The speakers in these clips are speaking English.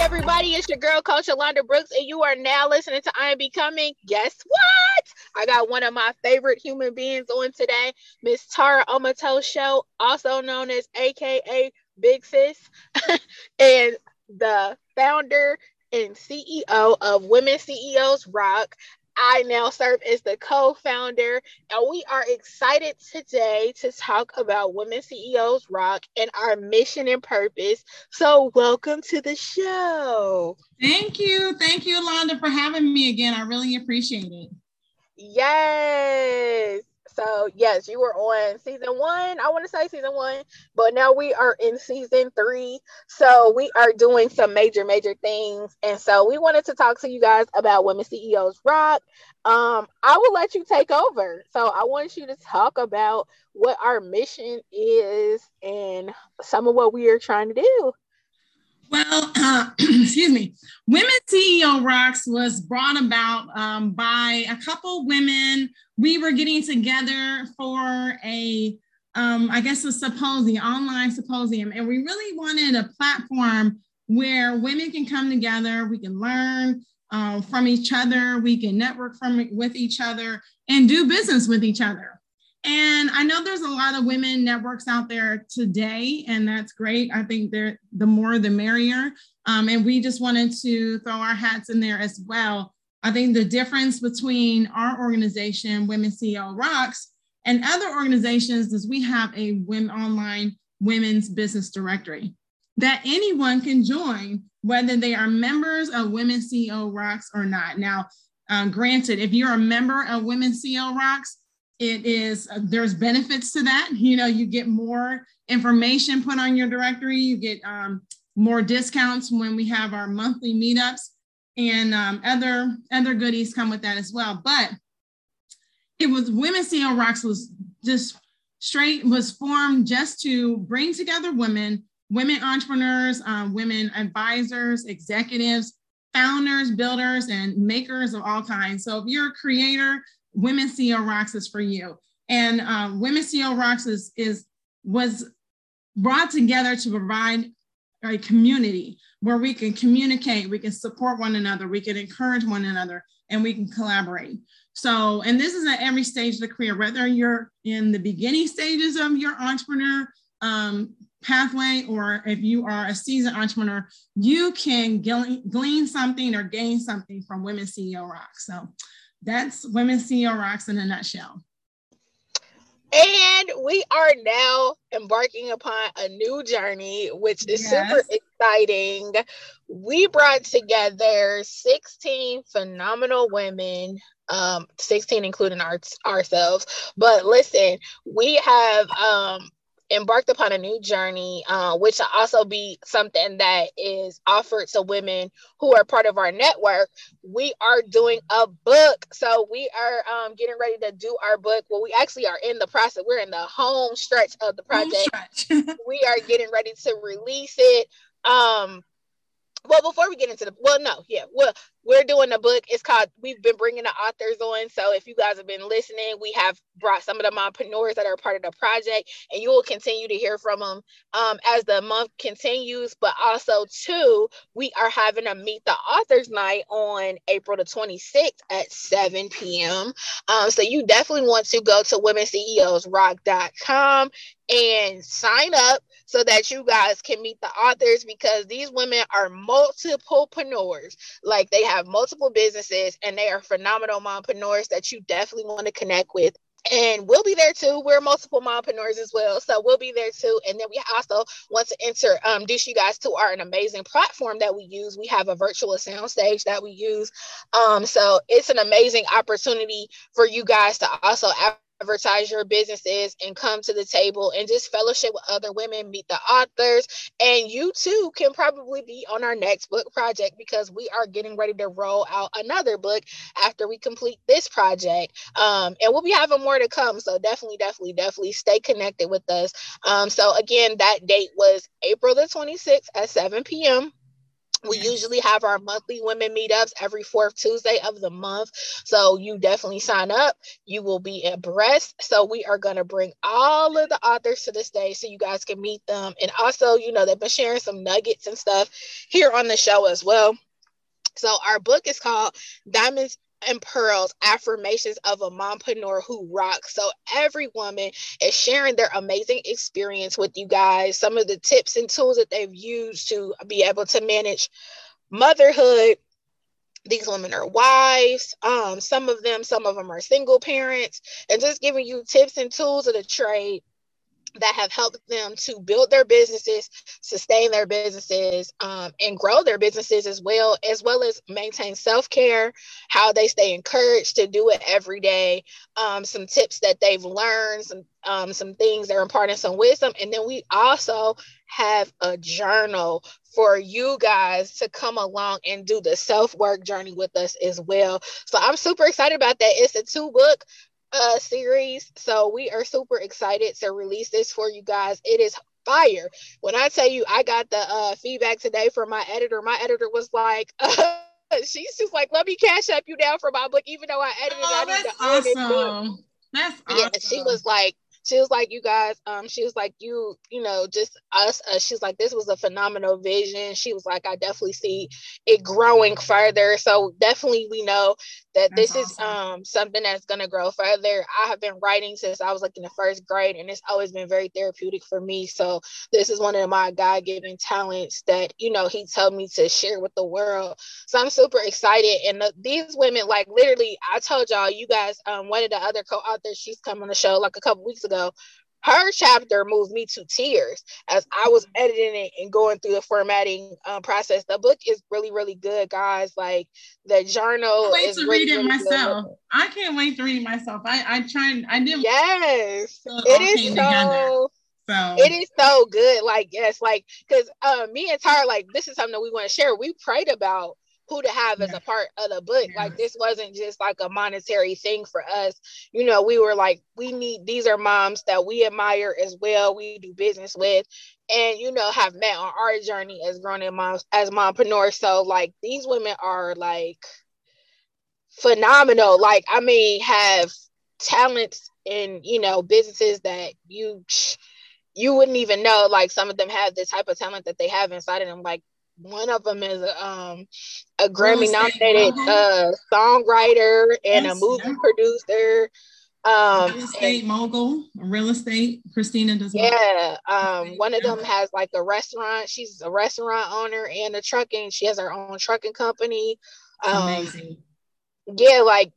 everybody, it's your girl Coach Alonda Brooks, and you are now listening to I Am Becoming. Guess what? I got one of my favorite human beings on today, Miss Tara Omoto Show, also known as AKA Big Sis, and the founder and CEO of Women CEOs Rock. I now serve as the co founder, and we are excited today to talk about Women CEOs Rock and our mission and purpose. So, welcome to the show. Thank you. Thank you, Londa, for having me again. I really appreciate it. Yes. So yes, you were on season one. I want to say season one, but now we are in season three. So we are doing some major, major things. And so we wanted to talk to you guys about Women CEOs Rock. Um, I will let you take over. So I want you to talk about what our mission is and some of what we are trying to do. Well, uh, excuse me. Women CEO Rocks was brought about um, by a couple women. We were getting together for a, um, I guess, a symposium, online symposium, and we really wanted a platform where women can come together. We can learn uh, from each other. We can network from with each other and do business with each other. And I know there's a lot of women networks out there today, and that's great. I think they're the more the merrier. Um, and we just wanted to throw our hats in there as well. I think the difference between our organization, Women CEO Rocks, and other organizations is we have a women online women's business directory that anyone can join, whether they are members of Women CEO Rocks or not. Now, uh, granted, if you're a member of Women CEO Rocks, it is uh, there's benefits to that. You know you get more information put on your directory. You get um, more discounts when we have our monthly meetups. And um, other other goodies come with that as well. But it was women ceo rocks was just straight was formed just to bring together women women entrepreneurs um, women advisors executives founders builders and makers of all kinds. So if you're a creator Women CEO Rocks is for you. And um, Women CEO Rocks is, is was brought together to provide a community where we can communicate, we can support one another, we can encourage one another, and we can collaborate. So, and this is at every stage of the career, whether you're in the beginning stages of your entrepreneur um, pathway or if you are a seasoned entrepreneur, you can glean, something or gain something from Women CEO Rocks. So that's Women CEO Rocks in a nutshell. And we are now embarking upon a new journey, which is yes. super exciting. We brought together 16 phenomenal women, um, 16 including our, ourselves. But listen, we have um, embarked upon a new journey, uh, which will also be something that is offered to women who are part of our network. We are doing a book. So we are um, getting ready to do our book. Well, we actually are in the process. We're in the home stretch of the project. we are getting ready to release it. Um, well before we get into the well no yeah well we're doing a book. It's called we've been bringing the authors on. So if you guys have been listening we have brought some of the entrepreneurs that are part of the project and you will continue to hear from them um, as the month continues. But also too we are having a meet the authors night on april the 26th at 7 p.m um, so you definitely want to go to womenceosrock.com and sign up so that you guys can meet the authors because these women are multiplepreneurs. Like they have multiple businesses and they are phenomenal mompreneurs that you definitely want to connect with and we'll be there too. We're multiple mompreneurs as well, so we'll be there too. And then we also want to enter, um, introduce you guys to our an amazing platform that we use. We have a virtual soundstage that we use, um, so it's an amazing opportunity for you guys to also advertise your businesses and come to the table and just fellowship with other women, meet the authors, and you too can probably be on our next book project because we are getting ready to roll out another book after we complete this project. Um, and we'll be having more to come. So definitely, definitely, definitely stay connected with us. Um, so again, that date was April the 26th at 7 p.m. We usually have our monthly women meetups every fourth Tuesday of the month. So you definitely sign up. You will be abreast. So we are going to bring all of the authors to this day so you guys can meet them. And also, you know, they've been sharing some nuggets and stuff here on the show as well. So our book is called Diamonds and pearls affirmations of a mompreneur who rocks. So every woman is sharing their amazing experience with you guys. Some of the tips and tools that they've used to be able to manage motherhood. These women are wives. Um some of them some of them are single parents. And just giving you tips and tools of the trade that have helped them to build their businesses, sustain their businesses, um, and grow their businesses as well, as well as maintain self care, how they stay encouraged to do it every day, um, some tips that they've learned, some um, some things they're imparting some wisdom, and then we also have a journal for you guys to come along and do the self work journey with us as well. So I'm super excited about that. It's a two book uh series. So we are super excited to release this for you guys. It is fire. When I tell you I got the uh feedback today from my editor, my editor was like uh, she's just like, let me cash up you down for my book, even though I edited oh, it. I that's awesome. That's awesome. Yeah, she was like, she was like you guys um she was like you you know just us uh, she's like this was a phenomenal vision. She was like i definitely see it growing further. So definitely we know that that's this awesome. is um something that's going to grow further. I have been writing since i was like in the first grade and it's always been very therapeutic for me. So this is one of my god-given talents that you know he told me to share with the world. So i'm super excited and the, these women like literally i told y'all you guys um one of the other co-authors she's come on the show like a couple weeks ago ago, her chapter moved me to tears as I was mm-hmm. editing it and going through the formatting um, process. The book is really, really good, guys. Like the journal. I wait to really, read it really myself. Good. I can't wait to read it myself. I I tried. I did. Yes, it is so. So. It is so good. Like yes, like because uh, me and Tara, like this is something that we want to share. We prayed about who to have as a part of the book. Like this wasn't just like a monetary thing for us. You know, we were like, we need these are moms that we admire as well. We do business with, and you know, have met on our journey as grown moms as mompreneurs. So like these women are like phenomenal. Like I mean, have talents in you know businesses that you you wouldn't even know like some of them have the type of talent that they have inside of them like one of them is um, a Grammy nominated uh, songwriter and yes, a movie yeah. producer. Um, real estate and, mogul, real estate. Christina does. Yeah, um, one of them has like a restaurant. She's a restaurant owner and a trucking. She has her own trucking company. Um, Amazing. Yeah, like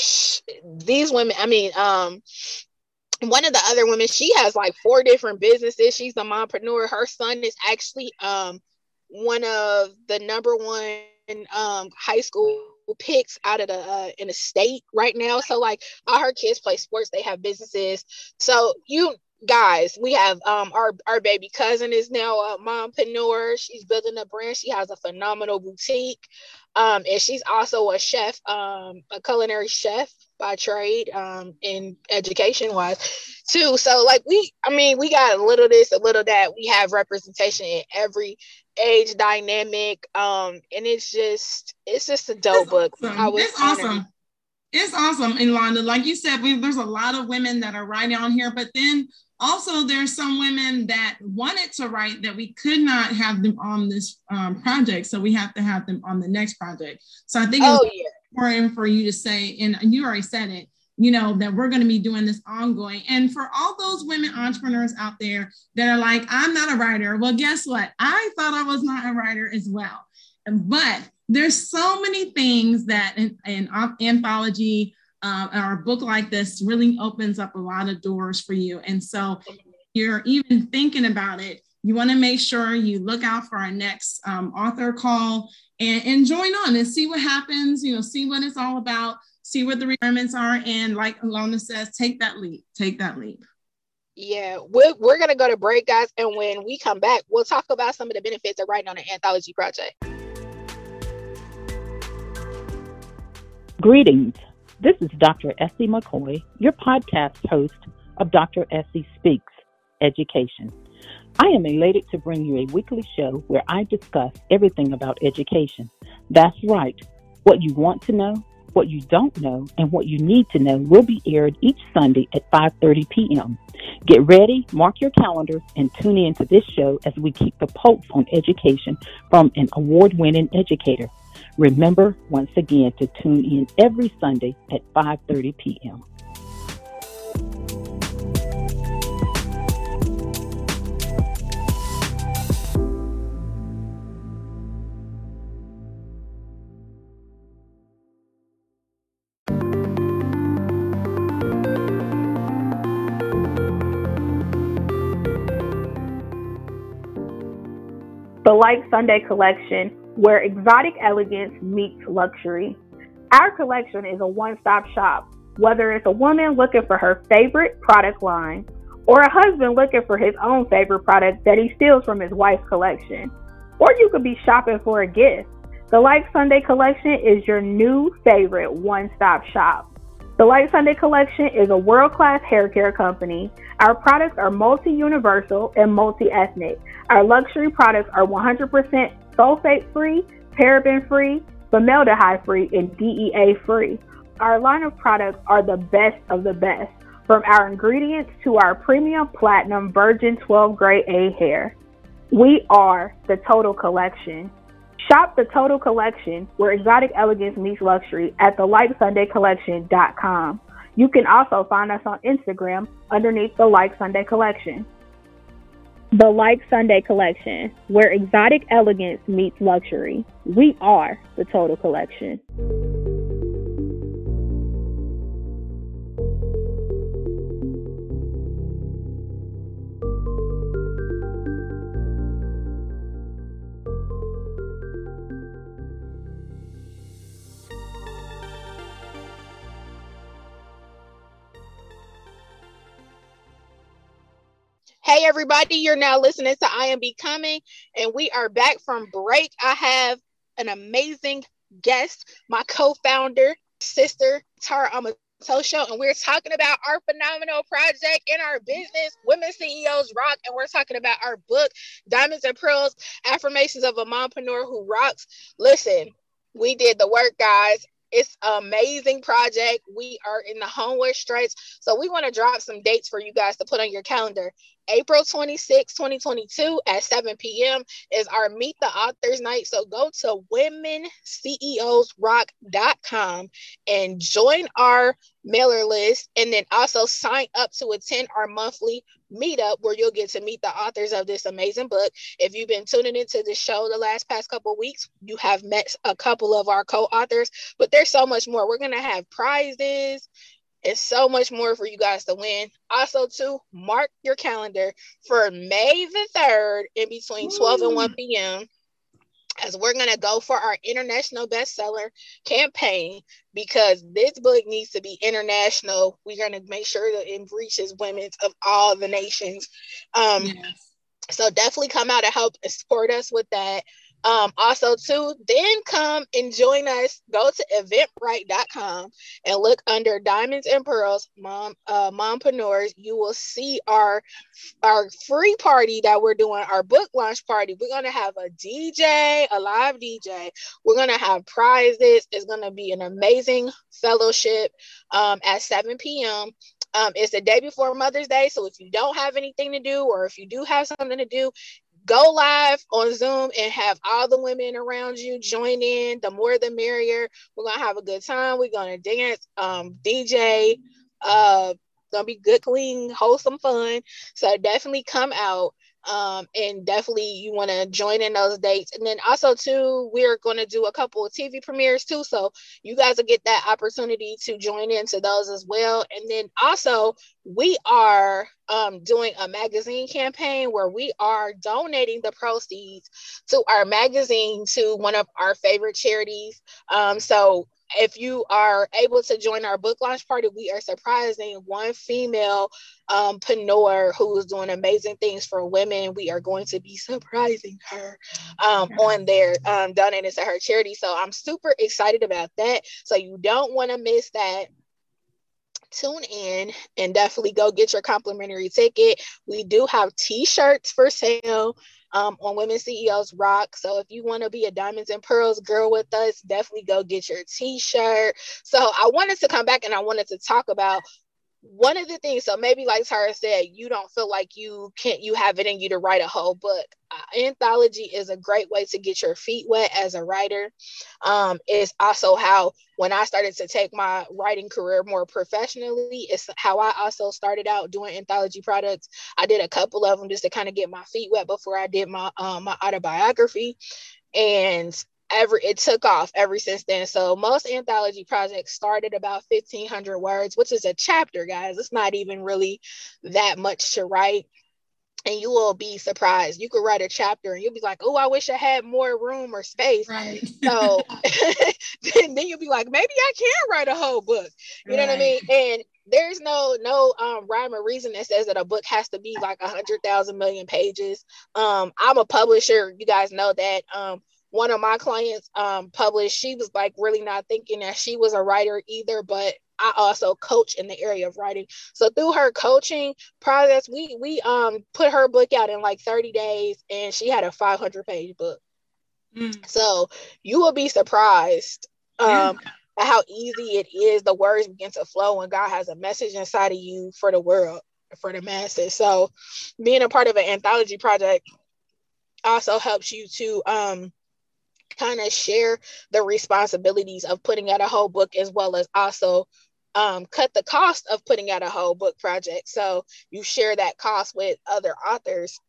psh, these women. I mean, um, one of the other women, she has like four different businesses. She's a mompreneur. Her son is actually um one of the number one um, high school picks out of the uh, in the state right now. So like all her kids play sports, they have businesses. So you guys, we have um our our baby cousin is now a mompreneur. She's building a brand. She has a phenomenal boutique. Um, and she's also a chef, um, a culinary chef by trade, um, in education wise too. So like we, I mean, we got a little this, a little that. We have representation in every age dynamic. Um, and it's just it's just a dope it's book. Awesome. it's awesome. It's awesome, Alonda. Like you said, we, there's a lot of women that are writing on here, but then also there's some women that wanted to write that we could not have them on this um, project, so we have to have them on the next project. So I think it's oh, yeah. important for you to say, and you already said it, you know, that we're going to be doing this ongoing. And for all those women entrepreneurs out there that are like, I'm not a writer. Well, guess what? I thought I was not a writer as well. But there's so many things that an, an anthology uh, or a book like this really opens up a lot of doors for you. And so you're even thinking about it, you want to make sure you look out for our next um, author call and, and join on and see what happens, you know, see what it's all about see what the requirements are, and like Alonda says, take that leap. Take that leap. Yeah, we're, we're going to go to break, guys. And when we come back, we'll talk about some of the benefits of writing on an anthology project. Greetings. This is Dr. Essie McCoy, your podcast host of Dr. Essie Speaks Education. I am elated to bring you a weekly show where I discuss everything about education. That's right. What you want to know, what you don't know, and what you need to know will be aired each Sunday at 5:30 p.m. Get ready, mark your calendars, and tune in to this show as we keep the pulse on education from an award-winning educator. Remember once again to tune in every Sunday at 5:30 p.m. Like Sunday collection, where exotic elegance meets luxury. Our collection is a one stop shop, whether it's a woman looking for her favorite product line or a husband looking for his own favorite product that he steals from his wife's collection. Or you could be shopping for a gift. The Like Sunday collection is your new favorite one stop shop. The Light Sunday collection is a world class hair care company. Our products are multi universal and multi ethnic. Our luxury products are 100% sulfate free, paraben free, formaldehyde free, and DEA free. Our line of products are the best of the best, from our ingredients to our premium platinum virgin 12 gray A hair. We are the Total Collection. Shop the Total Collection, where exotic elegance meets luxury, at thelikesundaycollection.com. You can also find us on Instagram underneath the Like Sunday Collection. The Like Sunday Collection, where exotic elegance meets luxury. We are the Total Collection. Hey, everybody, you're now listening to I Am Becoming, and we are back from break. I have an amazing guest, my co founder, sister, Tara Amatosho, and we're talking about our phenomenal project in our business, Women CEOs Rock, and we're talking about our book, Diamonds and Pearls Affirmations of a Mompreneur Who Rocks. Listen, we did the work, guys. It's amazing project. We are in the homeward stretch. So we want to drop some dates for you guys to put on your calendar. April 26, 2022 at 7 p.m. is our Meet the Authors night. So go to womenceosrock.com and join our mailer list and then also sign up to attend our monthly meetup where you'll get to meet the authors of this amazing book. If you've been tuning into the show the last past couple weeks, you have met a couple of our co-authors, but there's so much more. We're going to have prizes and so much more for you guys to win. Also, to mark your calendar for May the 3rd in between 12 and 1 p.m. As we're going to go for our international bestseller campaign because this book needs to be international. We're going to make sure that it reaches women of all the nations. Um, yes. So definitely come out and help support us with that. Um, also, too, then come and join us. Go to eventbrite.com and look under Diamonds and Pearls Mom uh, Mompreneurs. You will see our our free party that we're doing, our book launch party. We're gonna have a DJ, a live DJ. We're gonna have prizes. It's gonna be an amazing fellowship um, at 7 p.m. Um, it's the day before Mother's Day. So if you don't have anything to do, or if you do have something to do, go live on Zoom and have all the women around you join in. The more the merrier. We're gonna have a good time. We're gonna dance, um, DJ, uh, gonna be good, clean, wholesome fun. So definitely come out um, and definitely you want to join in those dates. And then also too, we're going to do a couple of TV premieres too, so you guys will get that opportunity to join into those as well. And then also we are um, doing a magazine campaign where we are donating the proceeds to our magazine to one of our favorite charities. Um, so if you are able to join our book launch party, we are surprising one female um, Panor who is doing amazing things for women. We are going to be surprising her um, on there, um, donating to her charity. So I'm super excited about that. So you don't want to miss that. tune in and definitely go get your complimentary ticket. We do have t-shirts for sale um, on Women CEOs Rock. So if you want to be a Diamonds and Pearls girl with us, definitely go get your t-shirt. So I wanted to come back and I wanted to talk about one of the things so maybe like tara said you don't feel like you can't you have it in you to write a whole book. Uh, anthology is a great way to get your feet wet as a writer. Um, it's also how when i started to take my writing career more professionally it's how i also started out doing anthology products. I did a couple of them just to kind of get my feet wet before i did my um, my autobiography. And every it took off ever since then. So most anthology projects started about 1500 words, which is a chapter, guys. It's not even really that much to write. And you will be surprised. You could write a chapter and you'll be like, oh, I wish I had more room or space. Right. So then, then you'll be like, maybe I can write a whole book. You right. know what I mean? And there's no no um rhyme or reason that says that a book has to be like a hundred thousand million pages. Um, I'm a publisher. You guys know that. Um, one of my clients um, published, she was like really not thinking that she was a writer either, but I also coach in the area of writing. So through her coaching process, we we um put her book out in like 30 days and she had a 500 page book. Mm. So you will be surprised um yeah. at how easy it is. The words begin to flow when God has a message inside of you for the world, for the masses. So being a part of an anthology project also helps you to um kind of share the responsibilities of putting out a whole book as well as also um, cut the cost of putting out a whole book project. So you share that cost with other authors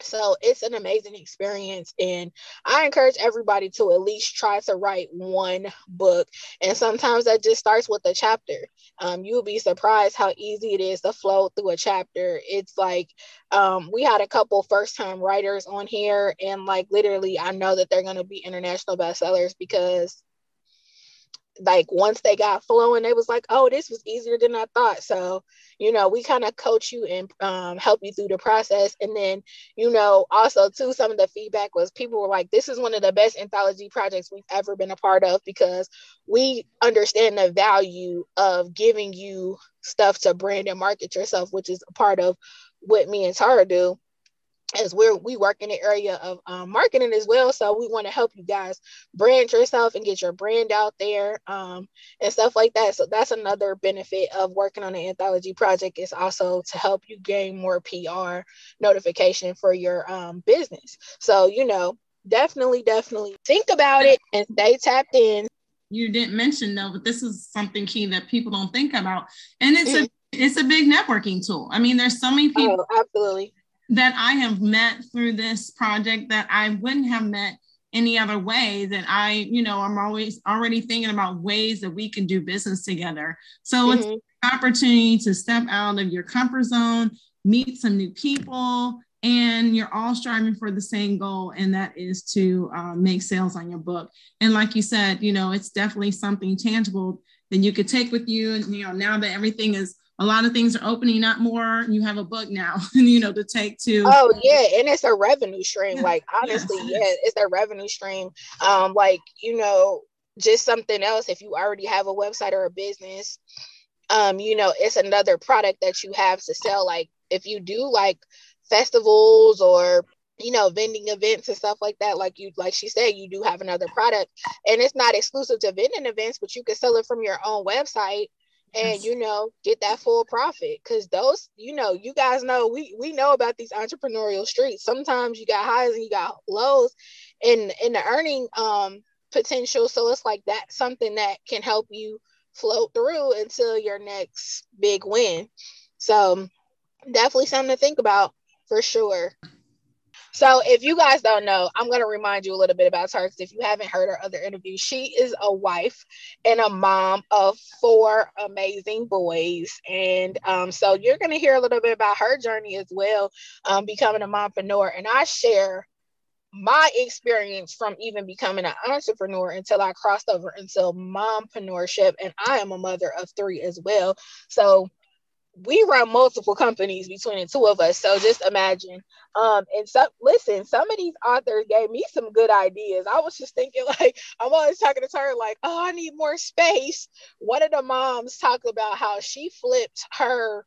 so it's an amazing experience and i encourage everybody to at least try to write one book and sometimes that just starts with a chapter. Um, you'll be surprised how easy it is to flow through a chapter. It's like um, we had a couple first time writers on here and like literally i know that they're going to be international bestsellers because like once they got flowing, they was like, oh, this was easier than I thought. So, you know, we kind of coach you and um, help you through the process. And then, you know, also too, some of the feedback was people were like, this is one of the best anthology projects we've ever been a part of because we understand the value of giving you stuff to brand and market yourself, which is a part of what me and Tara do as we're we work in the area of um, marketing as well so we want to help you guys brand yourself and get your brand out there um, and stuff like that. So that's another benefit of working on an anthology project is also to help you gain more pr notification for your um, business. So you know definitely definitely think about it and stay tapped in. You didn't mention though but this is something key that people don't think about and it's mm-hmm. a it's a big networking tool. I mean there's so many people oh, absolutely that I have met through this project that I wouldn't have met any other way that I, you know, I'm always already thinking about ways that we can do business together. So mm-hmm. it's an opportunity to step out of your comfort zone, meet some new people, and you're all striving for the same goal, and that is to uh, make sales on your book. And like you said, you know, it's definitely something tangible that you could take with you. And you know, now that everything is a lot of things are opening up more. You have a book now, you know, to take to. Oh yeah, and it's a revenue stream. Like honestly, yeah, it's a revenue stream. Um, like you know, just something else. If you already have a website or a business, um, you know, it's another product that you have to sell. Like if you do like festivals or you know vending events and stuff like that like you like she said you do have another product and it's not exclusive to vending events but you can sell it from your own website and you know get that full profit. Because those you know you guys know we we know about these entrepreneurial streets. Sometimes you got highs and you got lows in in the earning um potential. So it's like that something that can help you float through until your next big win. So definitely something to think about for sure so if you guys don't know, I'm going to remind you a little bit about her because if you haven't heard her other interviews, she is a wife and a mom of four amazing boys. And um, so you're going to hear a little bit about her journey as well, um, becoming a mompreneur. And I share my experience from even becoming an entrepreneur until I crossed over into mompreneurship. And I am a mother of three as well. So we run multiple companies between the two of us. So just imagine. Um, and so listen, some of these authors gave me some good ideas. I was just thinking, like, I'm always talking to her, like, oh, I need more space. One of the moms talked about how she flipped her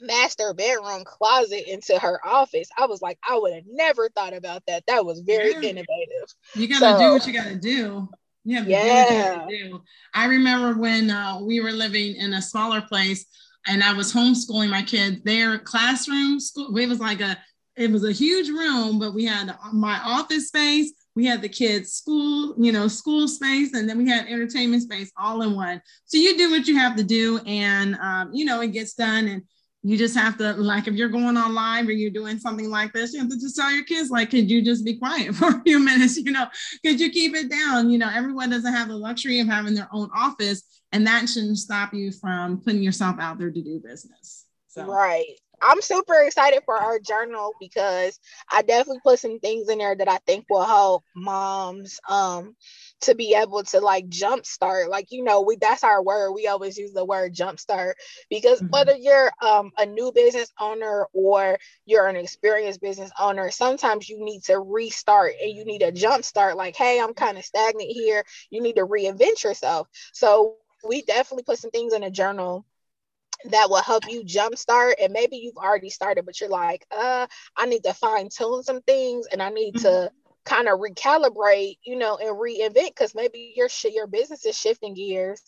master bedroom closet into her office. I was like, I would have never thought about that. That was very yeah. innovative. You gotta so, do what you gotta do. Yeah, yeah. do. I remember when uh, we were living in a smaller place and I was homeschooling my kids. Their classroom school, it was like a, it was a huge room, but we had my office space, we had the kids' school, you know, school space, and then we had entertainment space all in one. So you do what you have to do, and um, you know, it gets done. And you just have to like if you're going on live or you're doing something like this you have to just tell your kids like could you just be quiet for a few minutes? You know could you keep it down? You know everyone doesn't have the luxury of having their own office and that shouldn't stop you from putting yourself out there to do business. So. right. I'm super excited for our journal because I definitely put some things in there that I think will help moms um to be able to like jumpstart. Like you know, we that's our word. We always use the word jumpstart because mm-hmm. whether you're um a new business owner or you're an experienced business owner, sometimes you need to restart and you need a jumpstart. Like, hey, I'm kind of stagnant here. You need to reinvent yourself. So we definitely put some things in a journal that will help you jumpstart and maybe you've already started but you're like uh i need to fine tune some things and i need mm-hmm. to kind of recalibrate you know and reinvent because maybe your your business is shifting gears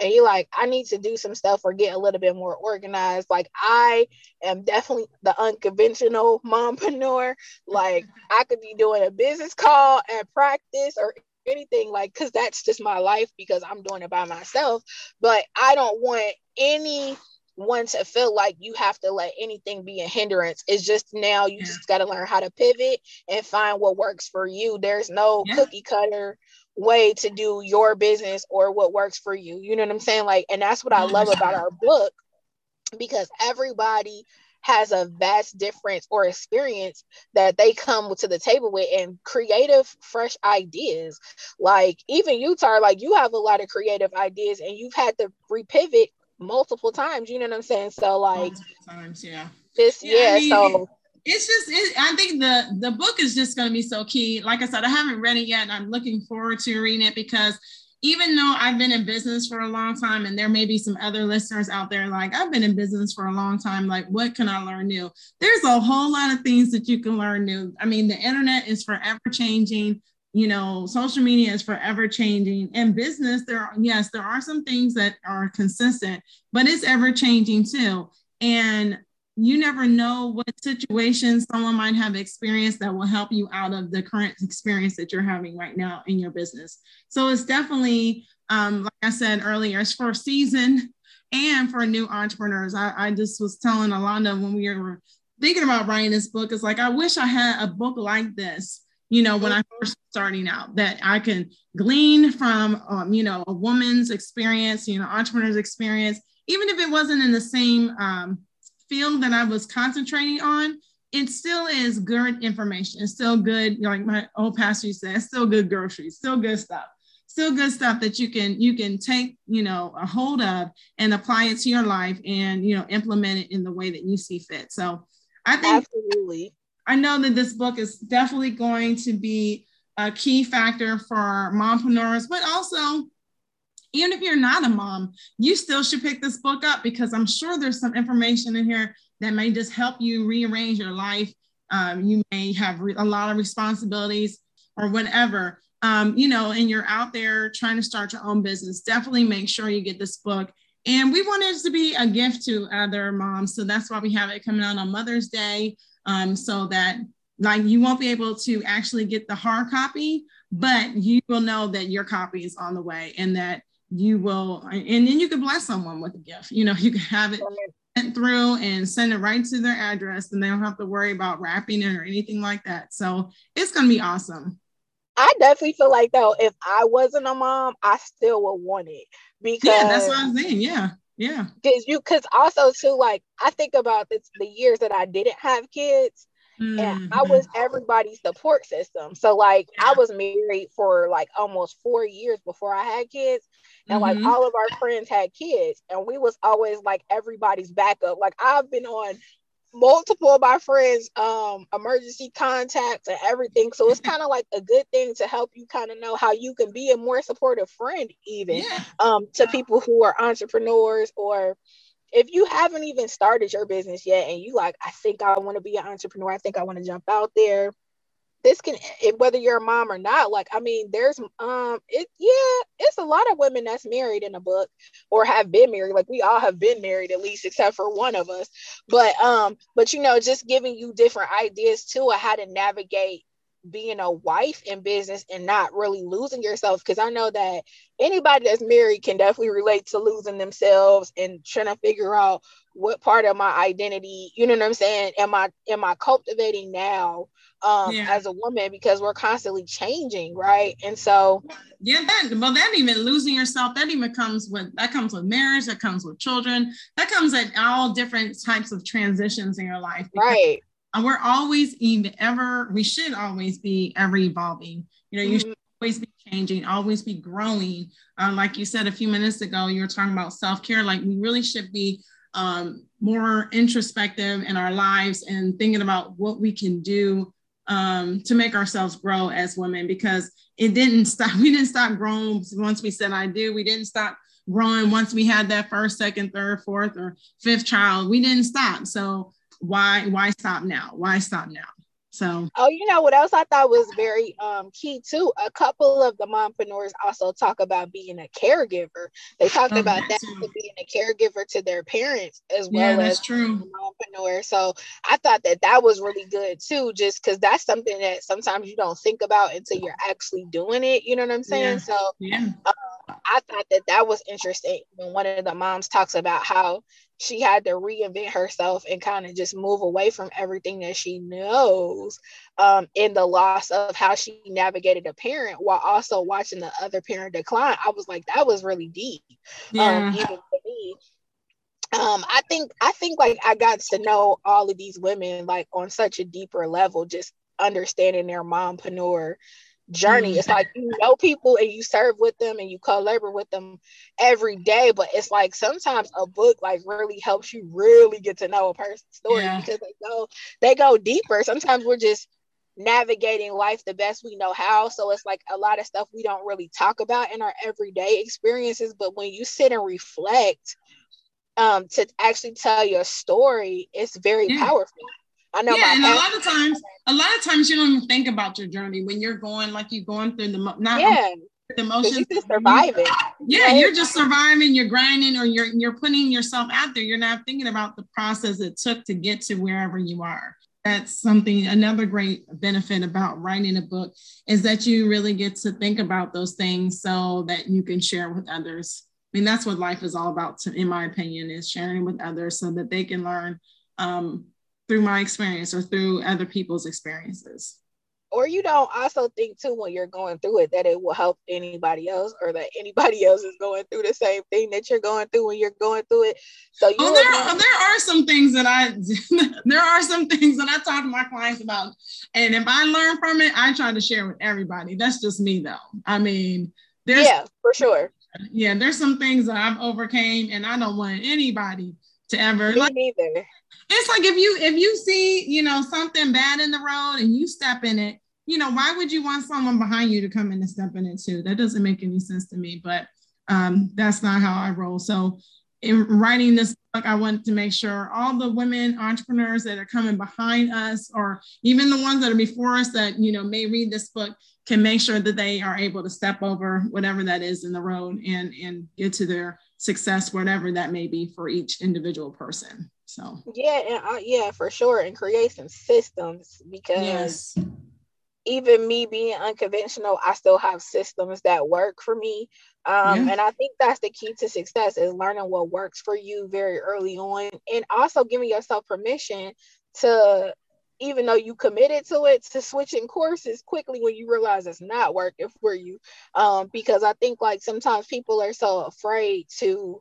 and you're like i need to do some stuff or get a little bit more organized. Like i am definitely the unconventional mompreneur. Like i could be doing a business call at practice or anything like because that's just my life because i'm doing it by myself. But i don't want any one to feel like you have to let anything be a hindrance. It's just now you yeah. just got to learn how to pivot and find what works for you. There's no yeah. cookie cutter way to do your business or what works for you. You know what I'm saying? Like, and that's what I love about our book because everybody has a vast difference or experience that they come to the table with and creative fresh ideas like even you tar like you have a lot of creative ideas and you've had to repivot multiple times. You know what I'm saying? So like multiple times, yeah. This yeah, yeah I mean, so it's just it, I think the the book is just going to be so key. Like I said, I haven't read it yet, and I'm looking forward to reading it because even though I've been in business for a long time, and there may be some other listeners out there like I've been in business for a long time, like what can I learn new? There's a whole lot of things that you can learn new. I mean, the internet is forever changing you know social media is forever changing. And business there are yes there are some things that are consistent but it's ever changing too. And you never know what situations someone might have experienced that will help you out of the current experience that you're having right now in your business. So it's definitely um, like i said earlier it's for season and for new entrepreneurs. I, I just was telling alana when we were thinking about writing this book it's like i wish i had a book like this you know, when I first starting out, that I can glean from, um, you know, a woman's experience, you know, entrepreneur's experience, even if it wasn't in the same um, field that I was concentrating on, it still is good information. It's still good, like my old pastor used to say, it's still good groceries, still good stuff still good stuff that you can you can take you know a hold of and apply it to your life and you know implement it in the way that you see fit. So i think absolutely I know that this book is definitely going to be a key factor for mompreneurs, but also even if you're not a mom, you still should pick this book up because I'm sure there's some information in here that may just help you rearrange your life. Um, you may have re- a lot of responsibilities or whatever, um, you know, and you're out there trying to start your own business. Definitely make sure you get this book. And we want it to be a gift to other moms. So that's why we have it coming out on Mother's Day um, so that like you won't be able to actually get the hard copy, but you will know that your copy is on the way and that you will, and then you can bless someone with a gift. You know, you can have it sent through and send it right to their address and they don't have to worry about wrapping it or anything like that. So it's going to be awesome. I definitely feel like though, if I wasn't a mom, I still would want it because yeah, that's what I'm saying. Yeah. Yeah. Because you, because also too, like I think about this, the years that I didn't have kids, Mm-hmm. And I was everybody's support system. So like I was married for like almost four years before I had kids. And mm-hmm. like all of our friends had kids. And we was always like everybody's backup. Like I've been on multiple of my friends um emergency contacts and everything. So it's kind of like a good thing to help you kind of know how you can be a more supportive friend even yeah. um to people who are entrepreneurs or if you haven't even started your business yet and you like i think i want to be an entrepreneur. I think i want to jump out there this can whether you're a mom or not like i mean there's um it yeah it's a lot of women that's married in a book or have been married like we all have been married at least except for one of us. But um but you know just giving you different ideas too of how to navigate being a wife in business and not really losing yourself. Because i know that anybody that's married can definitely relate to losing themselves and trying to figure out what part of my identity you know what i'm saying? Am i am i cultivating now um yeah. as a woman because we're constantly changing right and so yeah that well that even losing yourself that even comes with that comes with marriage that comes with children that comes at all different types of transitions in your life right and we're always even ever we should always be ever evolving you know you mm-hmm. should always be changing always be growing uh, like you said a few minutes ago you were talking about self-care like we really should be um, more introspective in our lives and thinking about what we can do um, to make ourselves grow as women because it didn't stop. We didn't stop growing once we said I do. We didn't stop growing once we had that first, second, third, fourth, or fifth child. We didn't stop. So why why stop now? Why stop now? So, oh, you know what else I thought was very um, key too? A couple of the mompreneurs also talk about being a caregiver. They talked oh, about that being a caregiver to their parents as well yeah, as true. mompreneur. So I thought that that was really good too, just because that's something that sometimes you don't think about until you're actually doing it. You know what I'm saying? Yeah. So yeah. Uh, I thought that that was interesting when one of the moms talks about how she had to reinvent herself and kind of just move away from everything that she knows um, in the loss of how she navigated a parent while also watching the other parent decline. I was like, that was really deep. Um, yeah. Um, even for me. Um, I think I think like I got to know all of these women like on such a deeper level, just understanding their mompreneur journey. It's like you know people and you serve with them and you co-labor with them every day. But it's like sometimes a book like really helps you really get to know a person's story yeah. because they go they go deeper. Sometimes we're just navigating life the best we know how. So it's like a lot of stuff we don't really talk about in our everyday experiences. But when you sit and reflect um to actually tell your story, it's very yeah. powerful. I know. Yeah, and a lot of times, a lot of times you don't even think about your journey when you're going like you're going through the not yeah. the emotions. You're surviving. Yeah, right? you're just surviving. You're grinding, or you're you're putting yourself out there. You're not thinking about the process it took to get to wherever you are. That's something. Another great benefit about writing a book is that you really get to think about those things so that you can share with others. I mean, that's what life is all about, in my opinion, is sharing with others so that they can learn um, through my experience or through other people's experiences. Or you don't also think too when you're going through it that it will help anybody else or that anybody else is going through the same thing that you're going through when you're going through it. So you oh, there, there are some things that I there are some things that I talk to my clients about. And if I learn from it, I try to share with everybody. That's just me though. I mean, there's yeah, for sure. Yeah, there's some things that I've overcame and I don't want anybody to ever me like, neither. it's like if you if you see you know something bad in the road and you step in it you know why would you want someone behind you to come in and step in it too? That doesn't make any sense to me but um, that's not how i roll. So in writing this book i wanted to make sure all the women entrepreneurs that are coming behind us or even the ones that are before us that you know may read this book can make sure that they are able to step over whatever that is in the road and and get to their success whatever that may be for each individual person so yeah, and I, yeah, for sure, and create some systems because yes. even me being unconventional, I still have systems that work for me. Um, yeah. And I think that's the key to success is learning what works for you very early on, and also giving yourself permission to even though you committed to it to switching courses quickly when you realize it's not working for you. Um, because i think like sometimes people are so afraid to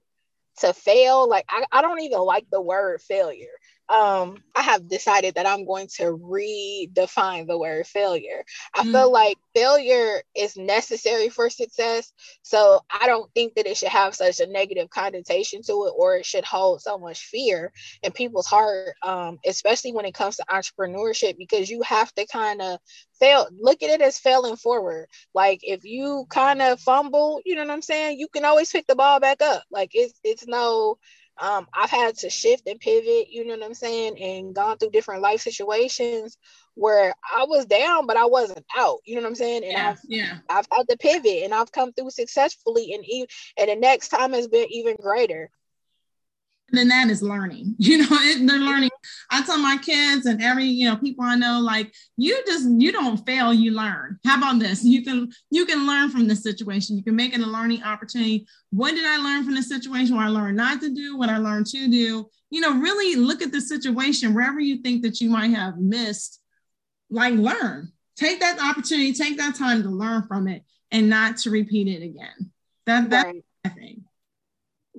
to fail. Like I, I don't even like the word failure um I have decided that I'm going to redefine the word failure. I mm. feel like failure is necessary for success. So I don't think that it should have such a negative connotation to it or it should hold so much fear in people's heart, um, especially when it comes to entrepreneurship, because you have to kind of fail, look at it as failing forward. Like if you kind of fumble, you know what I'm saying? You can always pick the ball back up. Like it's it's no um, I've had to shift and pivot, you know what I'm saying, and gone through different life situations where I was down, but I wasn't out, you know what I'm saying? And yeah, I've yeah. I've had to pivot and I've come through successfully and even and the next time has been even greater then that is learning. You know, it, they're learning. I tell my kids and every you know people I know, like you just you don't fail, you learn. How about this? You can you can learn from this situation. You can make it a learning opportunity. What did I learn from the situation? What I learned not to do, what I learned to do. You know, really look at the situation wherever you think that you might have missed. Like learn, take that opportunity, take that time to learn from it, and not to repeat it again. That that's right. I think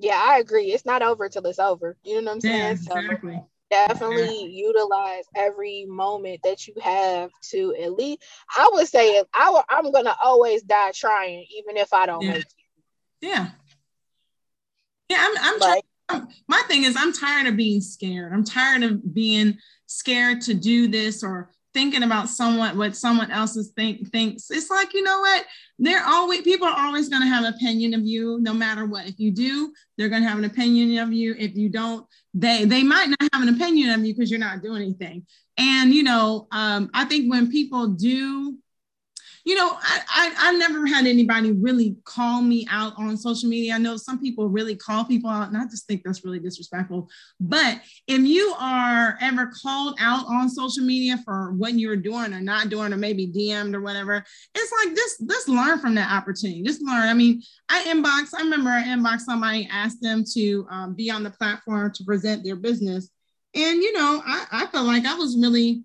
yeah, I agree. It's not over till it's over. You know what I'm saying? Yeah, exactly. So definitely yeah. utilize every moment that you have to at least I would say I I'm gonna always die trying, even if I don't yeah. make it. Yeah. Yeah, I'm I'm, like, trying, my thing is I'm tired of being scared. I'm tired of being scared to do this or thinking about someone what someone else is think thinks. It's like you know what? They're always people are always going to have an opinion of you no matter what. If you do they're going to have an opinion of you. If you don't they they might not have an opinion of you because you're not doing anything. And you know um, i think when people do you know, I, I I never had anybody really call me out on social media. I know some people really call people out, and I just think that's really disrespectful. But if you are ever called out on social media for what you're doing or not doing, or maybe DM'd or whatever, it's like this. Just learn from that opportunity. Just learn. I mean, I inbox. I remember I inboxed somebody, asked them to um, be on the platform to present their business, and you know, I, I felt like I was really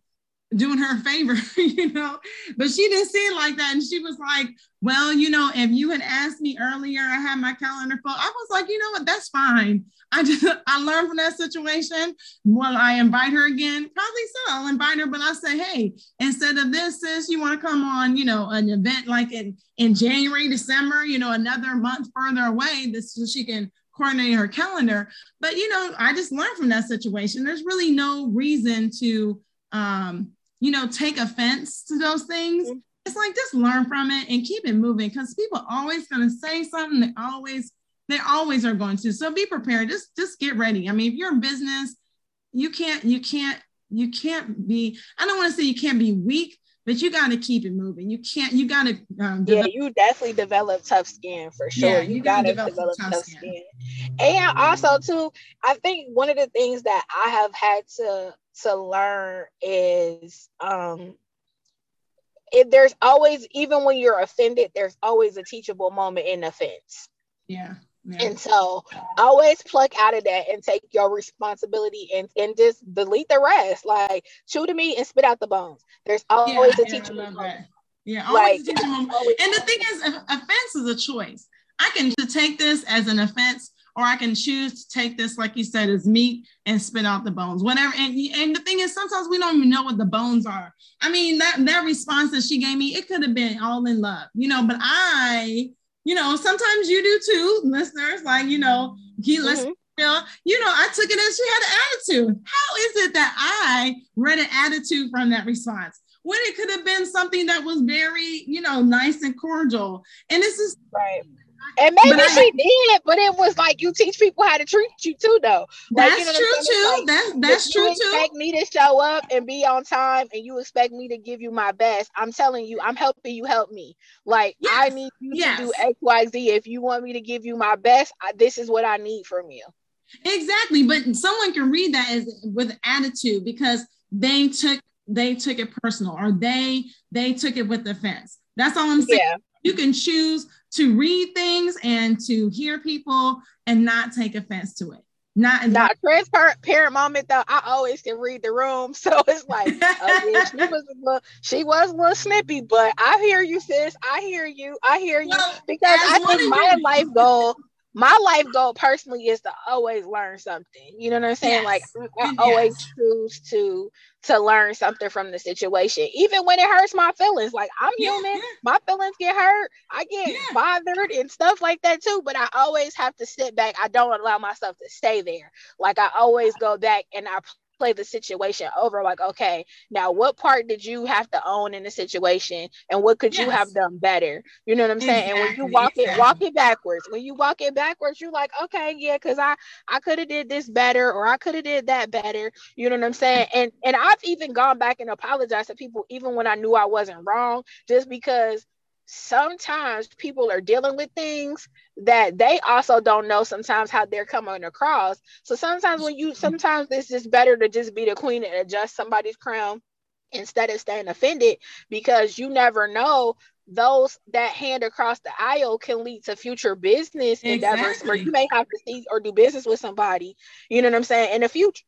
doing her a favor, you know, but she didn't see it like that. And she was like, well, you know, if you had asked me earlier, I had my calendar full. I was like, you know what, that's fine. I just, I learned from that situation. Will I invite her again? Probably so. I'll invite her, but I say, hey, instead of this, sis, you want to come on, you know, an event like in, in January, December, you know, another month further away, this so she can coordinate her calendar. But, you know, I just learned from that situation. There's really no reason to, um, you know, take offense to those things. Mm-hmm. It's like just learn from it and keep it moving because people always gonna say something. They always, they always are going to. So be prepared. Just just get ready. I mean, if you're in business, you can't, you can't, you can't be, I don't want to say you can't be weak, but you got to keep it moving. You can't, you got to. Um, yeah, you definitely develop tough skin for sure. Yeah, you, you got to develop, develop, tough, tough skin. skin. And also, too, I think one of the things that I have had to to learn is um if there's always even when you're offended there's always a teachable moment in offense. Yeah, yeah. and so always pluck out of that and take your responsibility and, and just delete the rest. Like chew the meat and spit out the bones. There's always yeah, a teachable moment. yeah always like, moment. and the thing is offense is a choice i can take this as an offense or I can choose to take this, like you said, as meat and spit out the bones, whatever. And, and the thing is, sometimes we don't even know what the bones are. I mean, that, that response that she gave me, it could have been all in love, you know, but I, you know, sometimes you do too, listeners, like, you know, he mm-hmm. You know, I took it as she had an attitude. How is it that I read an attitude from that response? when it could have been something that was very, you know, nice and cordial. And this is right. And maybe I, she did, but it was like you teach people how to treat you too, though. Like, that's you know true too. Like, that's that's true too. Expect me to show up and be on time, and you expect me to give you my best. I'm telling you, I'm helping you help me. Like yes. I need you yes. to do X, Y, Z. If you want me to give you my best, I, this is what I need from you. Exactly, but someone can read that as with attitude because they took they took it personal or they they took it with offense. That's all I'm saying. Yeah. You can choose to read things and to hear people and not take offense to it. Not not transparent moment though. I always can read the room, so it's like uh, yeah, she was a little, she was a little snippy, but I hear you, sis. I hear you. I hear you well, because I think my life goal my life goal personally is to always learn something. You know what I'm saying? Yes. Like I, I always yes. choose to to learn something from the situation, even when it hurts my feelings. Like I'm yeah, human, yeah. my feelings get hurt, I get yeah. bothered and stuff like that too. But I always have to sit back. I don't allow myself to stay there. Like I always go back and I play the situation over like okay now what part did you have to own in the situation and what could yes. you have done better you know what i'm saying exactly. and when you walk exactly. it walk it backwards when you walk it backwards you're like okay yeah because i i could have did this better or i could have did that better you know what i'm saying and and i've even gone back and apologized to people even when i knew i wasn't wrong just because sometimes people are dealing with things that they also don't know sometimes how they're coming across. So sometimes when you mm-hmm. sometimes it's just better to just be the queen and adjust somebody's crown instead of staying offended because you never know those that hand across the aisle can lead to future business exactly. endeavors where you may have to see or do business with somebody, you know what I'm saying, in the future.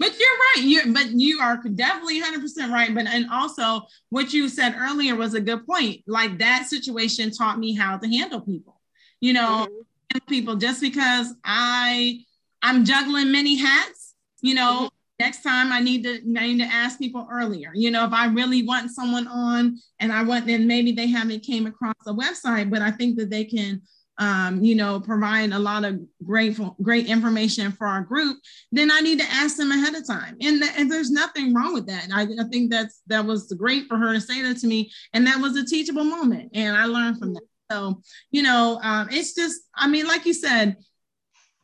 But you're right. You're but you are definitely 100% right. But and also what you said earlier was a good point. Like that situation taught me how to handle people. You know, mm-hmm. people just because I I'm juggling many hats, you know, mm-hmm. next time I need to I need to ask people earlier. You know, if I really want someone on and I want then maybe they haven't came across a website, but I think that they can um, you know, provide a lot of great, great information for our group, then I need to ask them ahead of time. And, th- and there's nothing wrong with that. I, I think that's that was great for her to say that to me, and that was a teachable moment, and I learned from that. So, you know, um, it's just, I mean, like you said,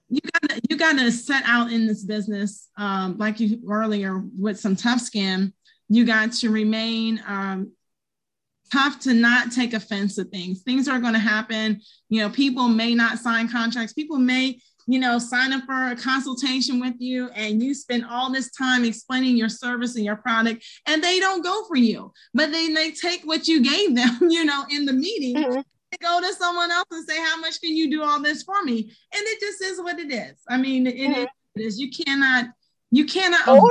you gotta you gotta set out in this business, um, like you earlier with some tough skin. You got to remain tough to not take offense to things. Things are going to happen. You know, people may not sign contracts. People may, you know, sign up for a consultation with you and you spend all this time explaining your service and your product and they don't go for you. But then they take what you gave them, you know, in the meeting. Mm-hmm. Go to someone else and say, How much can you do all this for me? And it just is what it is. I mean, it, mm-hmm. it is. You cannot, you cannot. Or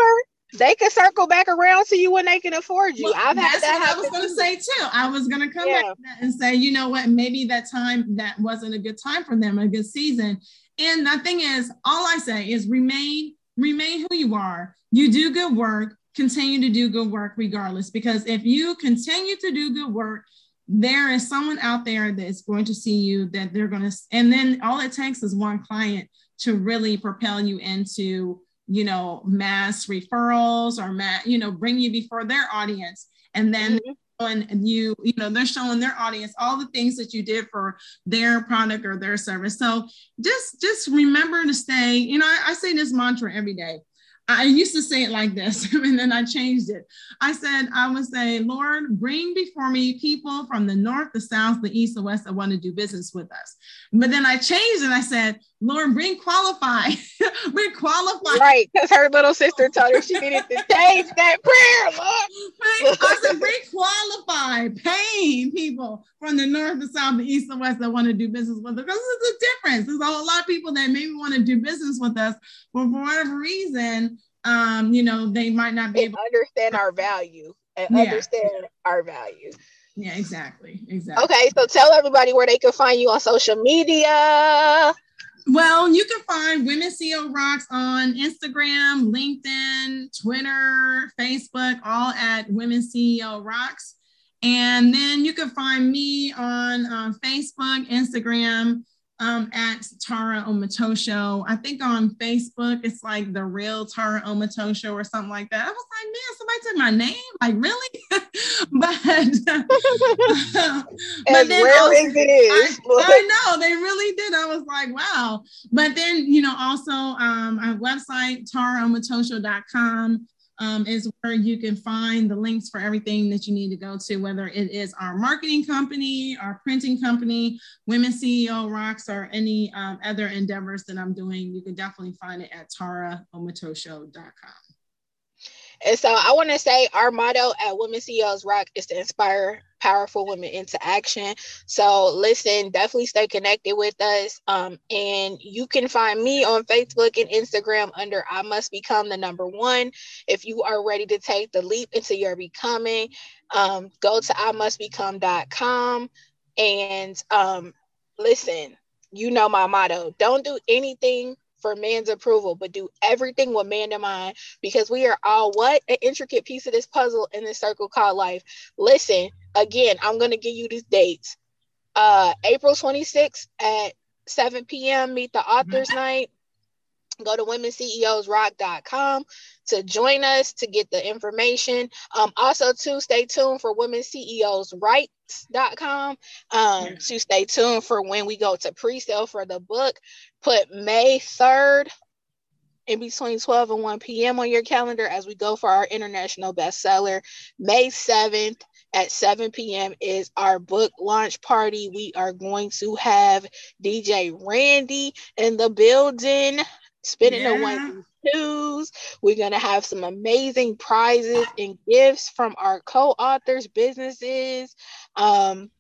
they can circle back around to you when they can afford you. Well, I've had that. I was going to say too. I was going to come yeah. back and say, you know what? Maybe that time that wasn't a good time for them, a good season. And the thing is, all I say is remain, remain who you are. You do good work. Continue to do good work regardless, because if you continue to do good work, there is someone out there that is going to see you that they're going to, and then all it takes is one client to really propel you into you know, mass referrals or mass, you know, bring you before their audience. And then mm-hmm. and you, you know, they're showing their audience all the things that you did for their product or their service. So just just remember to stay, you know, I, I say this mantra every day. I used to say it like this, and then I changed it. I said, I would say, Lord, bring before me people from the north, the south, the east, the west that want to do business with us. But then I changed and I said, Lord, bring qualified. bring qualified. Right, because her little sister told her she needed to change that prayer, Lord. I said, bring qualified, paying people from the north, the south, the east, the west that want to do business with us. Because there's a difference. There's a whole lot of people that maybe want to do business with us, but for whatever reason, um, you know, they might not be able to understand our value and yeah. understand our value. Yeah, exactly. Exactly. Okay, so tell everybody where they can find you on social media. Well, you can find Women CEOs Rock on Instagram, LinkedIn, Twitter, Facebook, all at Women CEOs Rock. And then you can find me on uh, Facebook, Instagram, um, at Tara Omatosho. I think on Facebook it's like the real Tara Omatosho or something like that. I was like, man, somebody took my name, like really? but but then also, it is, I, I, know they really did. I was like, wow. But then you know, also um, our website taraomatosho.com um, is where you can find the links for everything that you need to go to, whether it is our marketing company, our printing company, Women CEOs Rock, or any um, other endeavors that I'm doing. You can definitely find it at taraomatosho.com. And so I want to say our motto at Women CEOs Rock is to inspire powerful women into action. So listen, definitely stay connected with us. Um, and you can find me on Facebook and Instagram under I must become the number one. If you are ready to take the leap into your becoming, um, go to I must become.com and um, listen, you know my motto don't do anything for man's approval, but do everything with man in mind because we are all what? An intricate piece of this puzzle in this circle called life. Listen, again, I'm to give you these dates. Uh, April 26th at 7 p.m., meet the authors mm-hmm. night. Go to womenceosrock.com to join us to get the information. Um, also, to stay tuned for Women CEOs Rights.com um, to stay tuned for when we go to pre sale for the book. Put May 3rd in between 12 and 1 p.m. on your calendar as we go for our international bestseller. May 7th at 7 p.m. is our book launch party. We are going to have DJ Randy in the building spinning yeah. the one and twos. We're gonna have some amazing prizes and gifts from our co-authors' businesses. Um,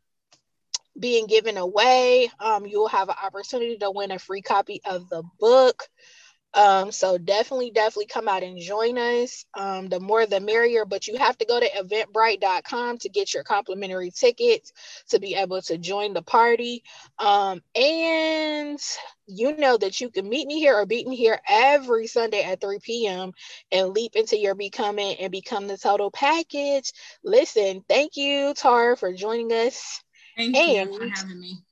being given away. Um, you'll have an opportunity to win a free copy of the book. Um, so definitely, definitely come out and join us. Um, the more the merrier, but you have to go to eventbrite.com to get your complimentary tickets to be able to join the party. Um, and you know that you can meet me here or beat me here every Sunday at 3 p.m. and leap into your becoming and become the total package. Listen, thank you, Tara, for joining us. Thank and you for having me.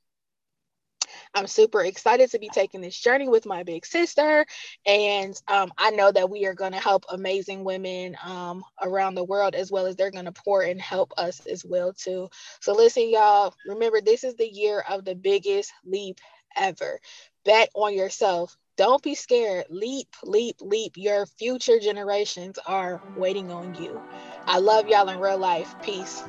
I'm super excited to be taking this journey with my big sister. And um, I know that we are going to help amazing women um, around the world as well as they're going to pour and help us as well too. So listen, y'all, remember this is the year of the biggest leap ever. Bet on yourself. Don't be scared. Leap, leap, leap. Your future generations are waiting on you. I love y'all in real life. Peace.